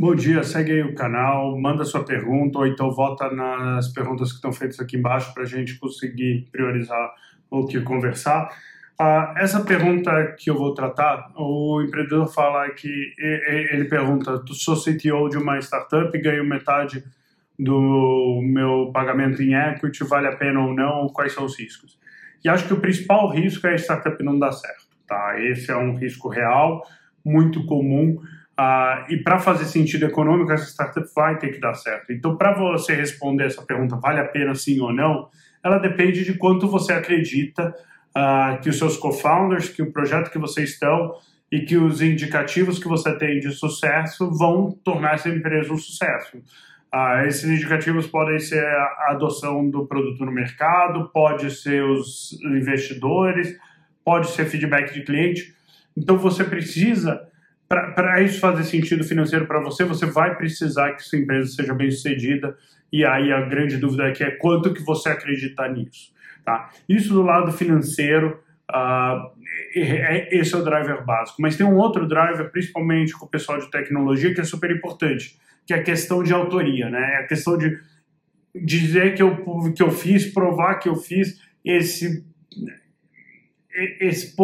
Bom dia, segue aí o canal, manda sua pergunta ou então vota nas perguntas que estão feitas aqui embaixo para a gente conseguir priorizar o que conversar. Uh, essa pergunta que eu vou tratar, o empreendedor fala que ele pergunta: sou CTO de uma startup ganho metade do meu pagamento em equity, vale a pena ou não? Quais são os riscos? E acho que o principal risco é a startup não dar certo. Tá? Esse é um risco real, muito comum. Uh, e para fazer sentido econômico, essa startup vai ter que dar certo. Então, para você responder essa pergunta, vale a pena sim ou não, ela depende de quanto você acredita uh, que os seus co-founders, que o projeto que vocês estão e que os indicativos que você tem de sucesso vão tornar essa empresa um sucesso. Uh, esses indicativos podem ser a adoção do produto no mercado, pode ser os investidores, pode ser feedback de cliente. Então, você precisa para isso fazer sentido financeiro para você, você vai precisar que sua empresa seja bem sucedida. E aí a grande dúvida aqui é quanto que você acredita nisso. Tá? Isso do lado financeiro, uh, esse é o driver básico. Mas tem um outro driver, principalmente com o pessoal de tecnologia, que é super importante, que é a questão de autoria. Né? É a questão de dizer que eu, que eu fiz, provar que eu fiz, esse, esse,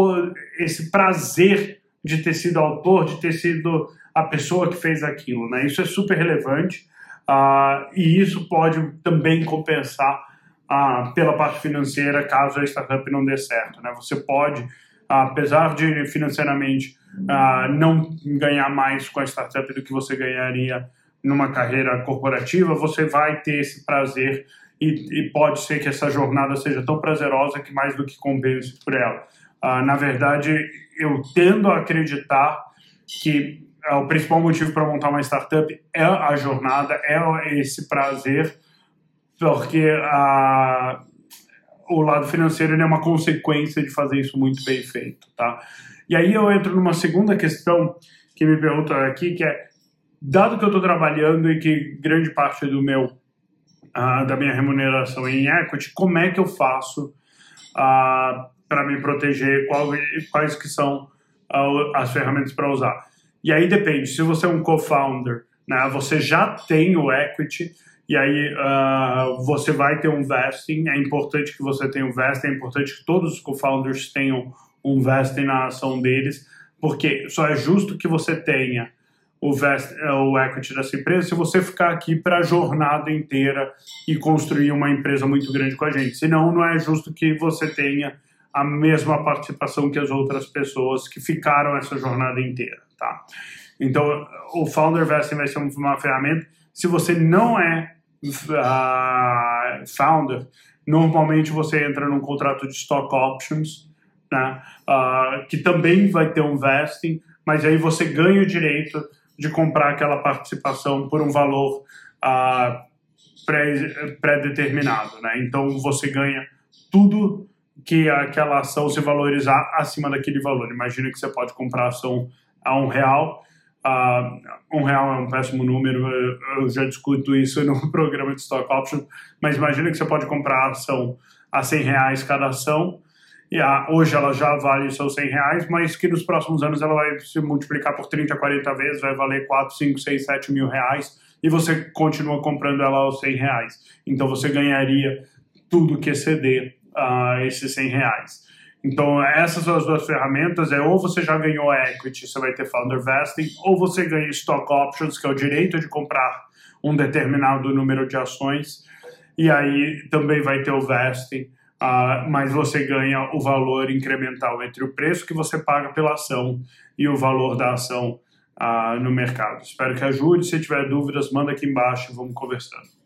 esse prazer de ter sido autor, de ter sido a pessoa que fez aquilo. Né? Isso é super relevante uh, e isso pode também compensar uh, pela parte financeira caso a startup não dê certo. Né? Você pode, apesar de financeiramente uh, não ganhar mais com a startup do que você ganharia numa carreira corporativa, você vai ter esse prazer e, e, pode ser que essa jornada seja tão prazerosa que mais do que compense por ela. Uh, na verdade, eu tendo a acreditar que uh, o principal motivo para montar uma startup é a jornada, é esse prazer, porque uh, o lado financeiro é uma consequência de fazer isso muito bem feito, tá? E aí eu entro numa segunda questão que me perguntam aqui, que é, dado que eu estou trabalhando e que grande parte do meu uh, da minha remuneração é em equity, como é que eu faço uh, para me proteger, qual, quais que são as ferramentas para usar. E aí depende, se você é um co-founder, né, você já tem o equity, e aí uh, você vai ter um vesting, é importante que você tenha um vesting, é importante que todos os co-founders tenham um vesting na ação deles, porque só é justo que você tenha o, vest, o equity dessa empresa se você ficar aqui para a jornada inteira e construir uma empresa muito grande com a gente. Senão, não é justo que você tenha a mesma participação que as outras pessoas que ficaram essa jornada inteira, tá? Então, o Founder Vesting vai ser uma ferramenta. Se você não é uh, founder, normalmente você entra num contrato de stock options, né? Uh, que também vai ter um vesting, mas aí você ganha o direito de comprar aquela participação por um valor uh, pré-determinado, né? Então você ganha tudo que aquela ação se valorizar acima daquele valor. Imagina que você pode comprar a ação a um real. Uh, um real é um péssimo número, eu já discuto isso no programa de stock option, mas imagina que você pode comprar a ação a 100 reais cada ação, e a, hoje ela já vale seus 100 reais, mas que nos próximos anos ela vai se multiplicar por 30, 40 vezes, vai valer 4, 5, 6, 7 mil reais, e você continua comprando ela aos 100 reais. Então você ganharia tudo que exceder uh, esses 100 reais. Então, essas são as duas ferramentas. É ou você já ganhou equity, você vai ter founder vesting, ou você ganha stock options, que é o direito de comprar um determinado número de ações, e aí também vai ter o vesting, uh, mas você ganha o valor incremental entre o preço que você paga pela ação e o valor da ação uh, no mercado. Espero que ajude. Se tiver dúvidas, manda aqui embaixo e vamos conversando.